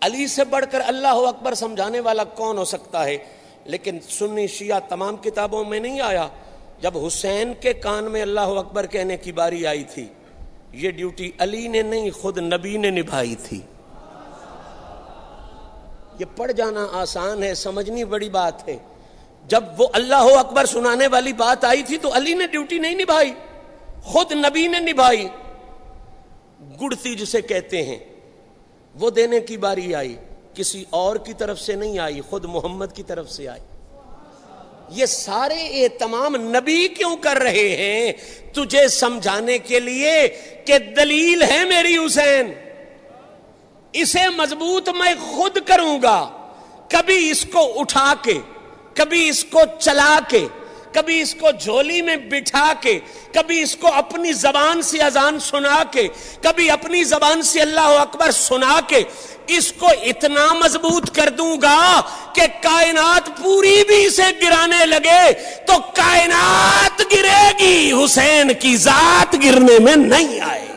علی سے بڑھ کر اللہ اکبر سمجھانے والا کون ہو سکتا ہے؟ لیکن سنی شیعہ تمام کتابوں میں نہیں آیا۔ جب حسین کے کان میں اللہ اکبر کہنے کی باری آئی تھی یہ ڈیوٹی علی نے نہیں، خود نبی نے نبھائی تھی۔ یہ پڑھ جانا آسان ہے، سمجھنی بڑی بات ہے۔ جب وہ اللہ اکبر سنانے والی بات آئی تھی تو علی نے ڈیوٹی نہیں نبھائی، خود نبی نے نبھائی۔ گڑتی جسے کہتے ہیں۔ وہ دینے کی باری آئی، کسی اور کی طرف سے نہیں آئی، خود محمد کی طرف سے آئی۔ یہ سارے اہتمام نبی کیوں کر رہے ہیں؟ تجھے سمجھانے کے لیے کہ دلیل ہے میری حسین۔ اسے مضبوط میں خود کروں گا۔ کبھی اس کو اٹھا کے، کبھی اس کو چلا کے کبھی اس کو جھولی میں بٹھا کے، کبھی اس کو اپنی زبان سے اذان سنا کے، کبھی اپنی زبان سے اللہ اکبر سنا کے، اس کو اتنا مضبوط کر دوں گا کہ کائنات پوری بھی اسے گرانے لگے تو کائنات گرے گی، حسین کی ذات گرنے میں نہیں آئے۔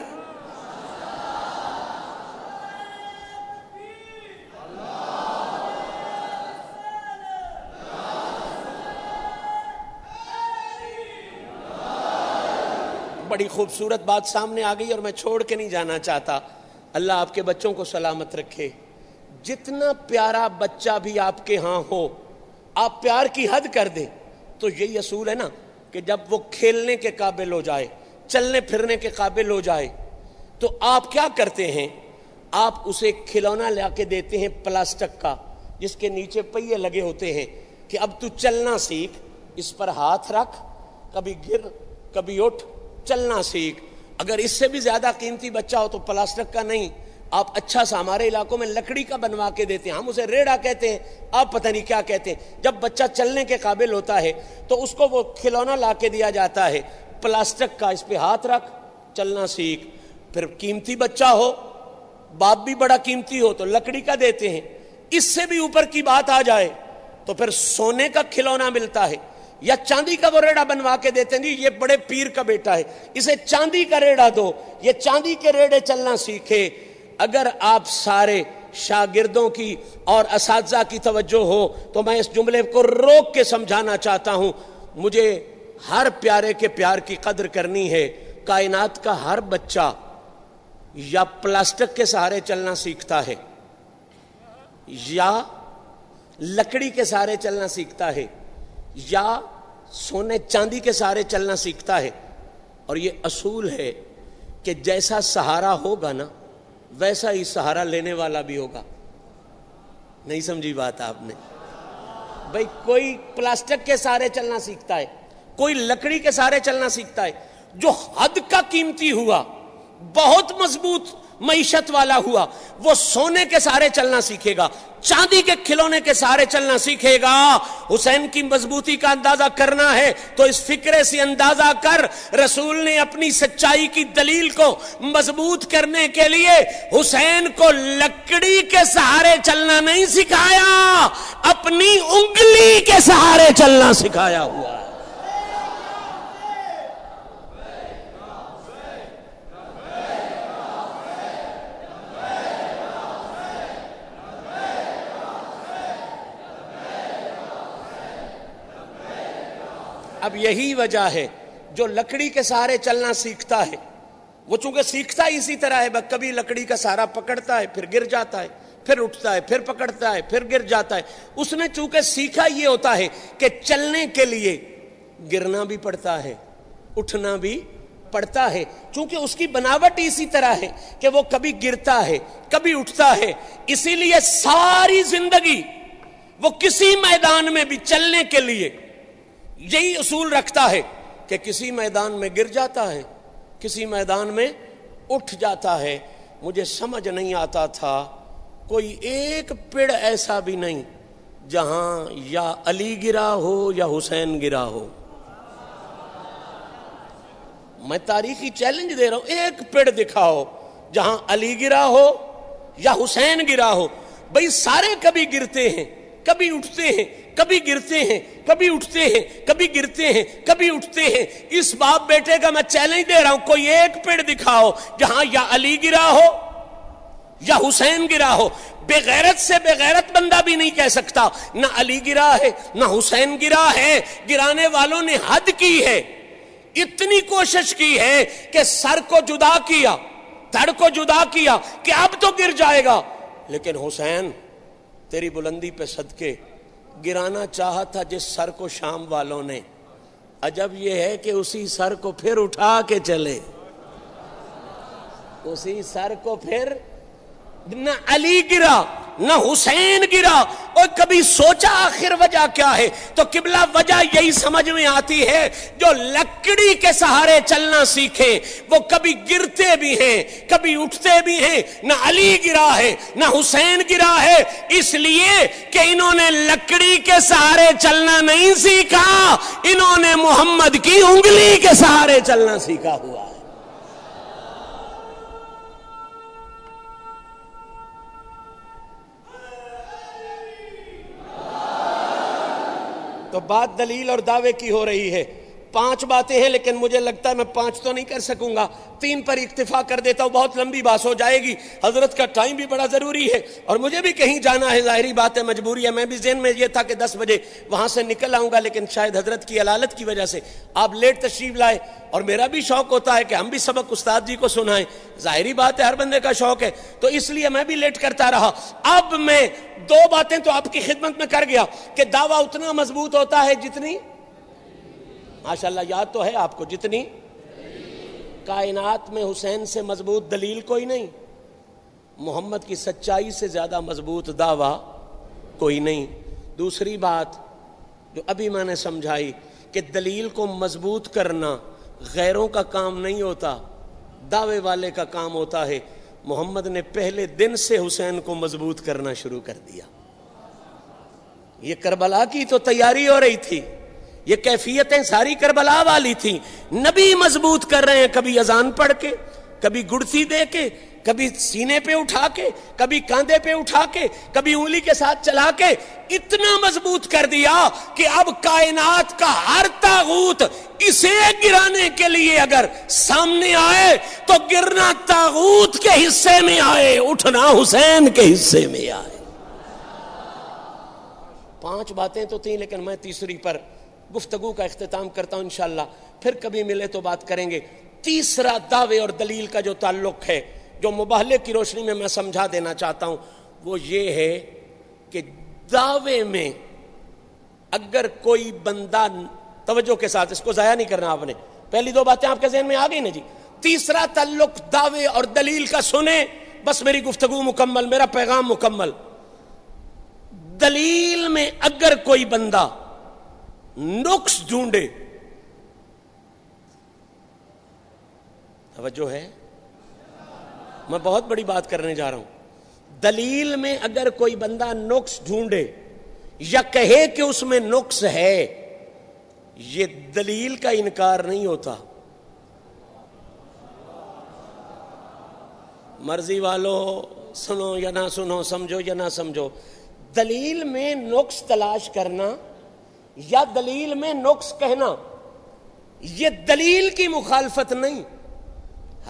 بڑی خوبصورت بات سامنے آ گئی اور میں چھوڑ کے نہیں جانا چاہتا۔ اللہ آپ کے بچوں کو سلامت رکھے۔ جتنا پیارا بچہ بھی آپ کے ہاں ہو، آپ پیار کی حد کر دیں۔ تو یہی اصول ہے نا کہ جب وہ کھیلنے کے قابل ہو جائے، چلنے پھرنے کے قابل ہو جائے، تو آپ کیا کرتے ہیں؟ آپ اسے کھلونا لا کے دیتے ہیں پلاسٹک کا، جس کے نیچے پہیے لگے ہوتے ہیں کہ اب تو چلنا سیکھ، اس پر ہاتھ رکھ، کبھی گر، کبھی اٹھ چلنا سیکھ۔ اگر اس سے بھی زیادہ قیمتی بچہ ہو تو پلاسٹک کا نہیں۔ آپ اچھا سا ہمارے علاقوں میں لکڑی کا بنوا کے دیتے ہیں۔ ہم اسے ریڑا کہتے ہیں۔ آپ پتہ نہیں کیا کہتے ہیں۔ جب بچہ چلنے کے قابل ہوتا ہے تو اس کو وہ کھلونا لا کے دیا جاتا ہے۔ پلاسٹک کا اس پہ ہاتھ رکھ، چلنا سیکھ۔ پھر قیمتی بچہ ہو، باپ بھی بڑا قیمتی ہو تو لکڑی کا دیتے ہیں۔ اس سے بھی اوپر کی بات آ جائے تو پھر سونے کا کھلونا ملتا ہے۔ یا چاندی کا وہ ریڑا بنوا کے دیتے ہیں جی یہ بڑے پیر کا بیٹا ہے، اسے چاندی کا ریڑا دو، یہ چاندی کے ریڑے چلنا سیکھے۔ اگر آپ سارے شاگردوں کی اور اساتذہ کی توجہ ہو، تو میں اس جملے کو روک کے سمجھانا چاہتا ہوں۔ مجھے ہر پیارے کے پیار کی قدر کرنی ہے۔ کائنات کا ہر بچہ یا پلاسٹک کے سہارے چلنا سیکھتا ہے، یا لکڑی کے سہارے چلنا سیکھتا ہے۔ یا سونے چاندی کے سہارے چلنا سیکھتا ہے۔ اور یہ اصول ہے کہ جیسا سہارا ہوگا نا، ویسا ہی سہارا لینے والا بھی ہوگا۔ نہیں سمجھی بات آپ نے۔ بھائی، کوئی پلاسٹک کے سہارے چلنا سیکھتا ہے، کوئی لکڑی کے سہارے چلنا سیکھتا ہے، جو حد کا قیمتی ہوا۔ بہت مضبوط معیشت والا ہوا۔ وہ سونے کے سارے چلنا سیکھے گا، چاندی کے کھلونے کے سارے چلنا سیکھے گا۔ حسین کی مضبوطی کا اندازہ کرنا ہے، تو اس فکرے سے اندازہ کر، رسول نے اپنی سچائی کی دلیل کو مضبوط کرنے کے لیے حسین کو لکڑی کے سہارے چلنا نہیں سکھایا، اپنی انگلی کے سہارے چلنا سکھایا ہوا۔ اب یہی وجہ ہے جو لکڑی کے سہارے چلنا سیکھتا ہے۔ وہ چونکہ سیکھتا ہی اسی طرح ہے کبھی لکڑی کا سہارا پکڑتا ہے، پھر گر جاتا ہے، پھر اٹھتا ہے، پھر پکڑتا ہے، پھر گر جاتا ہے۔ اس نے چونکہ سیکھا یہ ہوتا ہے کہ چلنے کے لیے گرنا بھی پڑتا ہے، اٹھنا بھی پڑتا ہے۔ چونکہ اس کی بناوٹ اسی طرح ہے کہ وہ کبھی گرتا ہے، کبھی اٹھتا ہے۔ اسی لیے ساری زندگی وہ کسی میدان میں بھی چلنے کے لیے یہی اصول رکھتا ہے کہ کسی میدان میں گر جاتا ہے، کسی میدان میں اٹھ جاتا ہے۔ مجھے سمجھ نہیں آتا تھا، کوئی ایک پیڑ ایسا بھی نہیں جہاں یا علی گرا ہو یا حسین گرا ہو۔ میں تاریخی چیلنج دے رہا ہوں، ایک پیڑ دکھاؤ جہاں علی گرا ہو یا حسین گرا ہو۔ بھائی سارے کبھی گرتے ہیں۔ کبھی اٹھتے ہیں، کبھی گرتے ہیں، کبھی اٹھتے ہیں، کبھی گرتے ہیں، کبھی اٹھتے ہیں۔ اس باپ بیٹے کا میں چیلنج دے رہا ہوں، کوئی ایک پیڑ دکھاؤ جہاں یا علی گرا ہو یا حسین گرا ہو۔ بغیرت سے بغیرت بندہ بھی نہیں کہہ سکتا۔ نہ علی گرا ہے، نہ حسین گرا ہے۔ گرانے والوں نے حد کی ہے، اتنی کوشش کی ہے کہ سر کو جدا کیا، دھڑ کو جدا کیا کہ اب تو گر جائے گا۔ لیکن حسین تیری بلندی پہ صدقے۔ گرانا چاہا تھا جس سر کو شام والوں نے۔ عجب یہ ہے کہ اسی سر کو پھر اٹھا کے چلے۔ اسی سر کو پھر نہ علی گرا، نہ حسین گرا۔ اور کبھی سوچا آخر وجہ کیا ہے؟ تو قبلہ وجہ یہی سمجھ میں آتی ہے، جو لکڑی کے سہارے چلنا سیکھے وہ کبھی گرتے بھی ہیں، کبھی اٹھتے بھی ہیں۔ نہ علی گرا ہے، نہ حسین گرا ہے۔ اس لیے کہ انہوں نے لکڑی کے سہارے چلنا نہیں سیکھا، انہوں نے محمد کی انگلی کے سہارے چلنا سیکھا ہوا۔ تو بات دلیل اور دعوے کی ہو رہی ہے۔ پانچ باتیں ہیں، لیکن مجھے لگتا ہے میں پانچ تو نہیں کر سکوں گا۔ تین پر اکتفا کر دیتا ہوں، بہت لمبی بات ہو جائے گی۔ حضرت کا ٹائم بھی بڑا ضروری ہے۔ اور مجھے بھی کہیں جانا ہے، ظاہری بات ہے، مجبوری ہے۔ میں بھی ذہن میں یہ تھا کہ دس بجے وہاں سے نکل آؤں گا، لیکن شاید حضرت کی علالت کی وجہ سے آپ لیٹ تشریف لائے۔ اور میرا بھی شوق ہوتا ہے کہ ہم بھی سبق استاد جی کو سنائیں۔ ظاہری بات ہے، ہر بندے کا شوق ہے۔ تو اس لیے میں بھی لیٹ کرتا رہا۔ اب میں دو باتیں تو آپ کی خدمت میں کر گیا کہ دعویٰ اتنا مضبوط ہوتا ہے جتنی ماشاء اللہ یاد تو ہے آپ کو جتنی؟ کائنات میں حسین سے مضبوط دلیل کوئی نہیں، محمد کی سچائی سے زیادہ مضبوط دعویٰ کوئی نہیں۔ دوسری بات جو ابھی میں نے سمجھائی کہ دلیل کو مضبوط کرنا غیروں کا کام نہیں ہوتا، دعوے والے کا کام ہوتا ہے۔ محمد نے پہلے دن سے حسین کو مضبوط کرنا شروع کر دیا۔ یہ کربلا کی تو تیاری ہو رہی تھی۔ یہ کیفیتیں ساری کربلا والی تھیں۔ نبی مضبوط کر رہے ہیں کبھی اذان پڑھ کے، کبھی گڑتی دے کے، کبھی سینے پہ اٹھا کے، کبھی کاندھے پہ اٹھا کے، کبھی انگلی کے ساتھ چلا کے۔ اتنا مضبوط کر دیا کہ اب کائنات کا ہر تاغوت اسے گرانے کے لیے اگر سامنے آئے تو گرنا تاغوت کے حصے میں آئے، اٹھنا حسین کے حصے میں آئے۔ پانچ باتیں تو تھیں لیکن میں تیسری پر گفتگو کا اختتام کرتا ہوں انشاءاللہ۔ پھر کبھی ملے تو بات کریں گے۔ تیسرا دعوے اور دلیل کا جو تعلق ہے، جو مباہلے کی روشنی میں میں سمجھا دینا چاہتا ہوں، وہ یہ ہے کہ دعوے میں اگر کوئی بندہ، توجہ کے ساتھ، اس کو ضائع نہیں کرنا آپ نے۔ پہلی دو باتیں آپ کے ذہن میں آ گئی نا جی۔ تیسرا تعلق دعوے اور دلیل کا سنیں، بس میری گفتگو مکمل، میرا پیغام مکمل۔ دلیل میں اگر کوئی بندہ نقص ڈھونڈے۔ توجہ ہے۔ میں بہت بڑی بات کرنے جا رہا ہوں۔ دلیل میں اگر کوئی بندہ نقص ڈھونڈے یا کہے کہ اس میں نقص ہے، یہ دلیل کا انکار نہیں ہوتا۔ مرضی والو، سنو یا نہ سنو، سمجھو یا نہ سمجھو، دلیل میں نقص تلاش کرنا یا دلیل میں نقص کہنا، یہ دلیل کی مخالفت نہیں،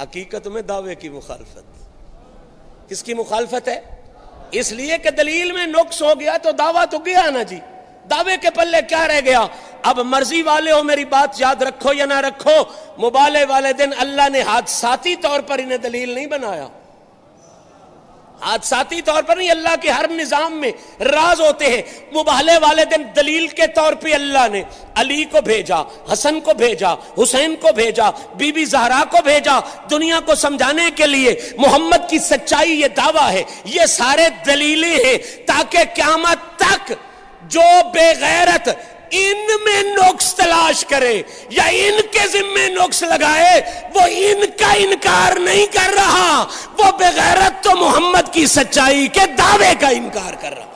حقیقت میں دعوے کی مخالفت۔ کس کی مخالفت ہے؟ اس لیے کہ دلیل میں نقص ہو گیا تو دعویٰ تو گیا نا جی۔ دعوے کے پلے کیا رہ گیا؟ اب مرضی والے ہو میری بات یاد رکھو یا نہ رکھو مبالے والے دن اللہ نے حادثاتی طور پر انہیں دلیل نہیں بنایا۔ حادثاتی طور پر نہیں، اللہ کے ہر نظام میں راز ہوتے ہیں۔ مبالے والے دن دلیل کے طور پہ اللہ نے علی کو بھیجا، حسن کو بھیجا، حسین کو بھیجا، بی بی زہرا کو بھیجا۔ دنیا کو سمجھانے کے لیے محمد کی سچائی یہ دعویٰ ہے۔ یہ سارے دلیلیں ہیں تاکہ قیامت تک جو بے غیرت ان میں نقص تلاش کرے یا ان کے ذمے نقص لگائے، وہ ان کا انکار نہیں کر رہا۔ وہ بغیرت تو محمد کی سچائی کے دعوے کا انکار کر رہا۔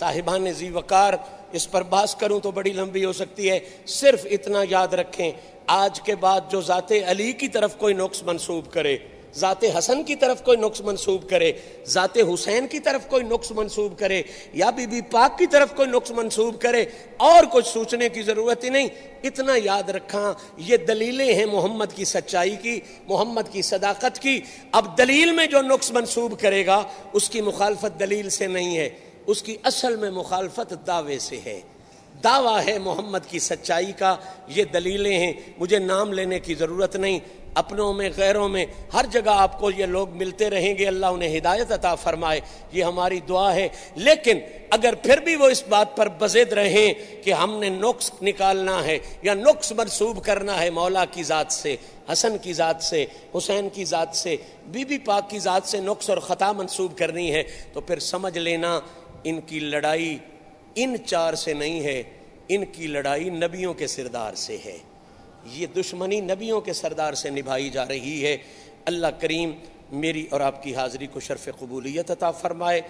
صاحبان زی وقار اس پر باس کروں تو بڑی لمبی ہو سکتی ہے۔ صرف اتنا یاد رکھیں، آج کے بعد جو ذات علی کی طرف کوئی نقص منسوب کرے، ذات حسن کی طرف کوئی نقص منسوب کرے، ذات حسین کی طرف کوئی نقص منسوب کرے، یا بی بی پاک کی طرف کوئی نقص منسوب کرے، اور کچھ سوچنے کی ضرورت ہی نہیں۔ اتنا یاد رکھا یہ دلیلیں ہیں محمد کی سچائی کی، محمد کی صداقت کی۔ اب دلیل میں جو نقص منسوب کرے گا، اس کی مخالفت دلیل سے نہیں ہے۔ اس کی اصل میں مخالفت دعوے سے ہے۔ دعویٰ ہے محمد کی سچائی کا، یہ دلیلیں ہیں۔ مجھے نام لینے کی ضرورت نہیں۔ اپنوں میں، غیروں میں، ہر جگہ آپ کو یہ لوگ ملتے رہیں گے۔ اللہ انہیں ہدایت عطا فرمائے۔ یہ ہماری دعا ہے۔ لیکن اگر پھر بھی وہ اس بات پر بزد رہیں کہ ہم نے نقص نکالنا ہے یا نقص منسوب کرنا ہے مولا کی ذات سے، حسن کی ذات سے، حسین کی ذات سے، بی بی پاک کی ذات سے نقص اور خطا منسوب کرنی ہے، تو پھر سمجھ لینا ان کی لڑائی ان چار سے نہیں ہے، ان کی لڑائی نبیوں کے سردار سے ہے۔ یہ دشمنی نبیوں کے سردار سے نبھائی جا رہی ہے۔ اللہ کریم میری اور آپ کی حاضری کو شرف قبولیت عطا فرمائے۔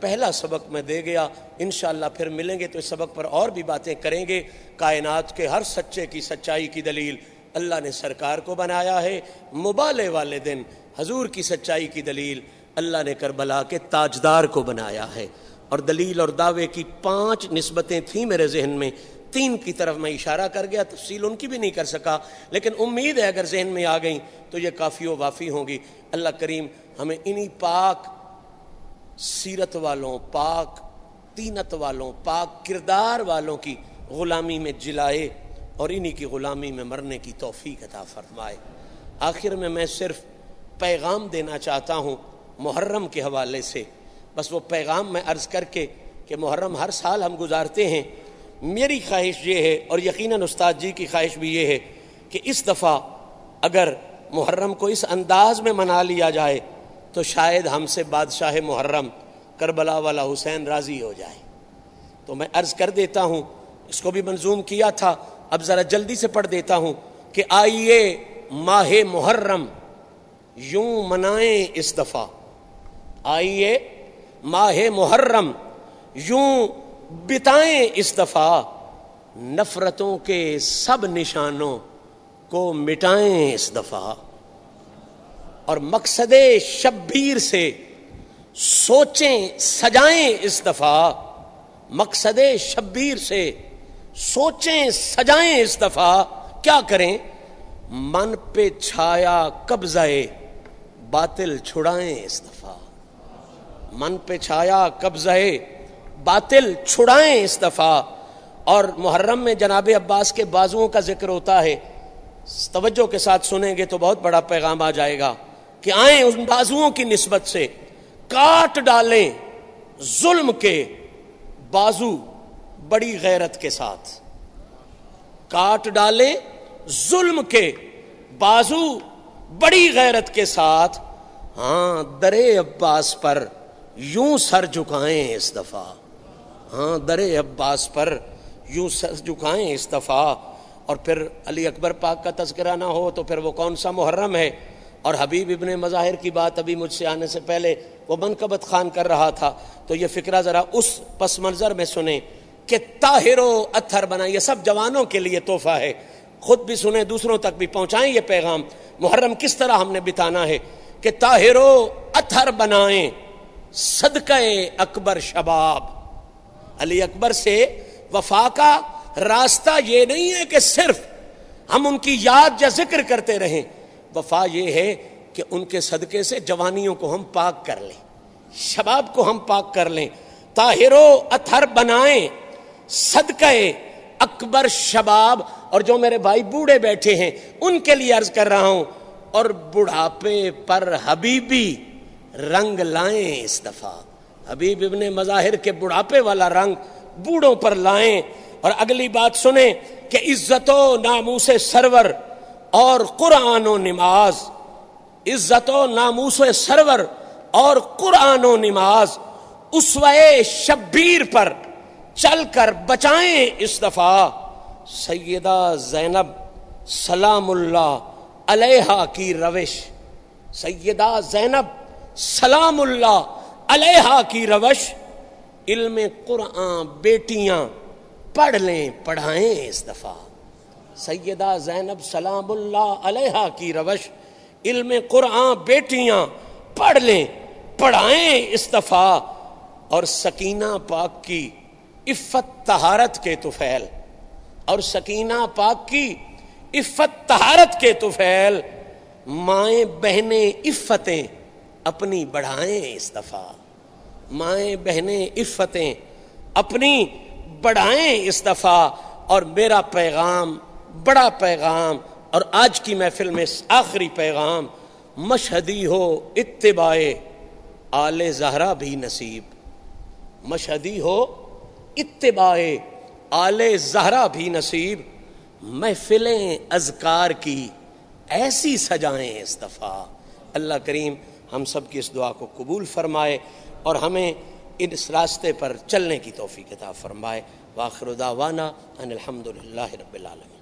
پہلا سبق میں دے گیا، انشاءاللہ پھر ملیں گے تو اس سبق پر اور بھی باتیں کریں گے۔ کائنات کے ہر سچے کی سچائی کی دلیل اللہ نے سرکار کو بنایا ہے۔ مبالے والے دن حضور کی سچائی کی دلیل اللہ نے کربلا کے تاجدار کو بنایا ہے۔ اور دلیل اور دعوے کی پانچ نسبتیں تھیں میرے ذہن میں۔ تین کی طرف میں اشارہ کر گیا، تفصیل ان کی بھی نہیں کر سکا۔ لیکن امید ہے اگر ذہن میں آ گئیں تو یہ کافی و وافی ہوں گی۔ اللہ کریم ہمیں انہی پاک سیرت والوں، پاک تینت والوں، پاک کردار والوں کی غلامی میں جلائے اور انہی کی غلامی میں مرنے کی توفیق عطا فرمائے۔ آخر میں میں صرف پیغام دینا چاہتا ہوں محرم کے حوالے سے۔ بس وہ پیغام میں عرض کر کے کہ محرم ہر سال ہم گزارتے ہیں۔ میری خواہش یہ ہے اور یقیناً استاد جی کی خواہش بھی یہ ہے کہ اس دفعہ اگر محرم کو اس انداز میں منا لیا جائے تو شاید ہم سے بادشاہ محرم کربلا والا حسین راضی ہو جائے۔ تو میں عرض کر دیتا ہوں، اس کو بھی منظوم کیا تھا، اب ذرا جلدی سے پڑھ دیتا ہوں کہ آئیے ماہ محرم یوں منائیں اس دفعہ۔ آئیے ماہ محرم یوں بتائیں اس دفعہ نفرتوں کے سب نشانوں کو مٹائیں اس دفعہ اور مقصد شبیر سے سوچیں، سجائیں اس دفعہ، مقصد شبیر سے سوچیں، سجائیں اس دفعہ کیا کریں؟ من پہ چھایا قبضہ باطل چھڑائیں اس دفعہ۔ من پہ چھایا، قبضہ باطل چھڑائیں اس دفعہ۔ اور محرم میں جناب عباس کے بازوؤں کا ذکر ہوتا ہے۔ توجہ کے ساتھ سنیں گے تو بہت بڑا پیغام آ جائے گا کہ آئیں ان بازوؤں کی نسبت سے، کاٹ ڈالیں ظلم کے بازو بڑی غیرت کے ساتھ۔ کاٹ ڈالیں ظلم کے بازو بڑی غیرت کے ساتھ۔ ہاں درے عباس پر یوں سر جھکائیں اس دفعہ۔ ہاں درے عباس پر یوں سر جھکائیں اس دفعہ۔ اور پھر علی اکبر پاک کا تذکرہ نہ ہو تو پھر وہ کون سا محرم ہے؟ اور حبیب ابن مظاہر کی بات ابھی مجھ سے آنے سے پہلے وہ منقبت خان کر رہا تھا۔ تو یہ فکرہ ذرا اس پس منظر میں سنیں کہ طاہر و اتھر بنا، یہ سب جوانوں کے لیے تحفہ ہے۔ خود بھی سنیں، دوسروں تک بھی پہنچائیں یہ پیغام۔ محرم کس طرح ہم نے بتانا ہے کہ طاہر و اتھر بنائیں۔ صدقہ اکبر شباب۔ علی اکبر سے وفا کا راستہ یہ نہیں ہے کہ صرف ہم ان کی یاد یا ذکر کرتے رہیں۔ وفا یہ ہے کہ ان کے صدقے سے جوانیوں کو ہم پاک کر لیں۔ شباب کو ہم پاک کر لیں۔ طاہرو اتھر بنائیں۔ صدقہ اکبر شباب اور جو میرے بھائی بوڑھے بیٹھے ہیں، ان کے لیے عرض کر رہا ہوں۔ اور بڑھاپے پر حبیبی رنگ لائیں اس دفعہ۔ حبیب ابن مظاہر کے بڑھاپے والا رنگ بوڑھوں پر لائیں اور اگلی بات سنیں کہ عزت و ناموس سرور اور قرآن و نماز۔ عزت و ناموس سرور اور قرآن و نماز اس شبیر پر چل کر بچائیں اس دفعہ۔ سیدہ زینب سلام اللہ علیہ کی روش۔ سیدہ زینب سلام اللہ علیہ کی روش، علم قرآن، بیٹیاں، پڑھ لیں، پڑھائیں اس دفعہ۔ سیدہ زینب سلام اللہ علیہ کی روش، علم قرآن، بیٹیاں، پڑھ لیں، پڑھائیں اس دفعہ۔ اور سکینہ پاک کی عفت تہارت کے توفیل۔ اور سکینہ پاک کی عفت تہارت کے توفیل۔ مائیں بہنیں عفتیں اپنی بڑھائیں اس دفعہ۔ مائیں بہنیں عفتیں اپنی بڑھائیں اس دفعہ۔ اور میرا پیغام، بڑا پیغام۔ اور آج کی محفل میں آخری پیغام، مشہدی ہو اتباع آل زہرا بھی نصیب۔ مشہدی ہو اتباع آل زہرا بھی نصیب۔ محفلیں اذکار کی ایسی سجائیں اس دفعہ۔ اللہ کریم ہم سب کی اس دعا کو قبول فرمائے اور ہمیں اس راستے پر چلنے کی توفیق عطا فرمائے۔ واخر دعوانا ان الحمد للہ رب العالمین۔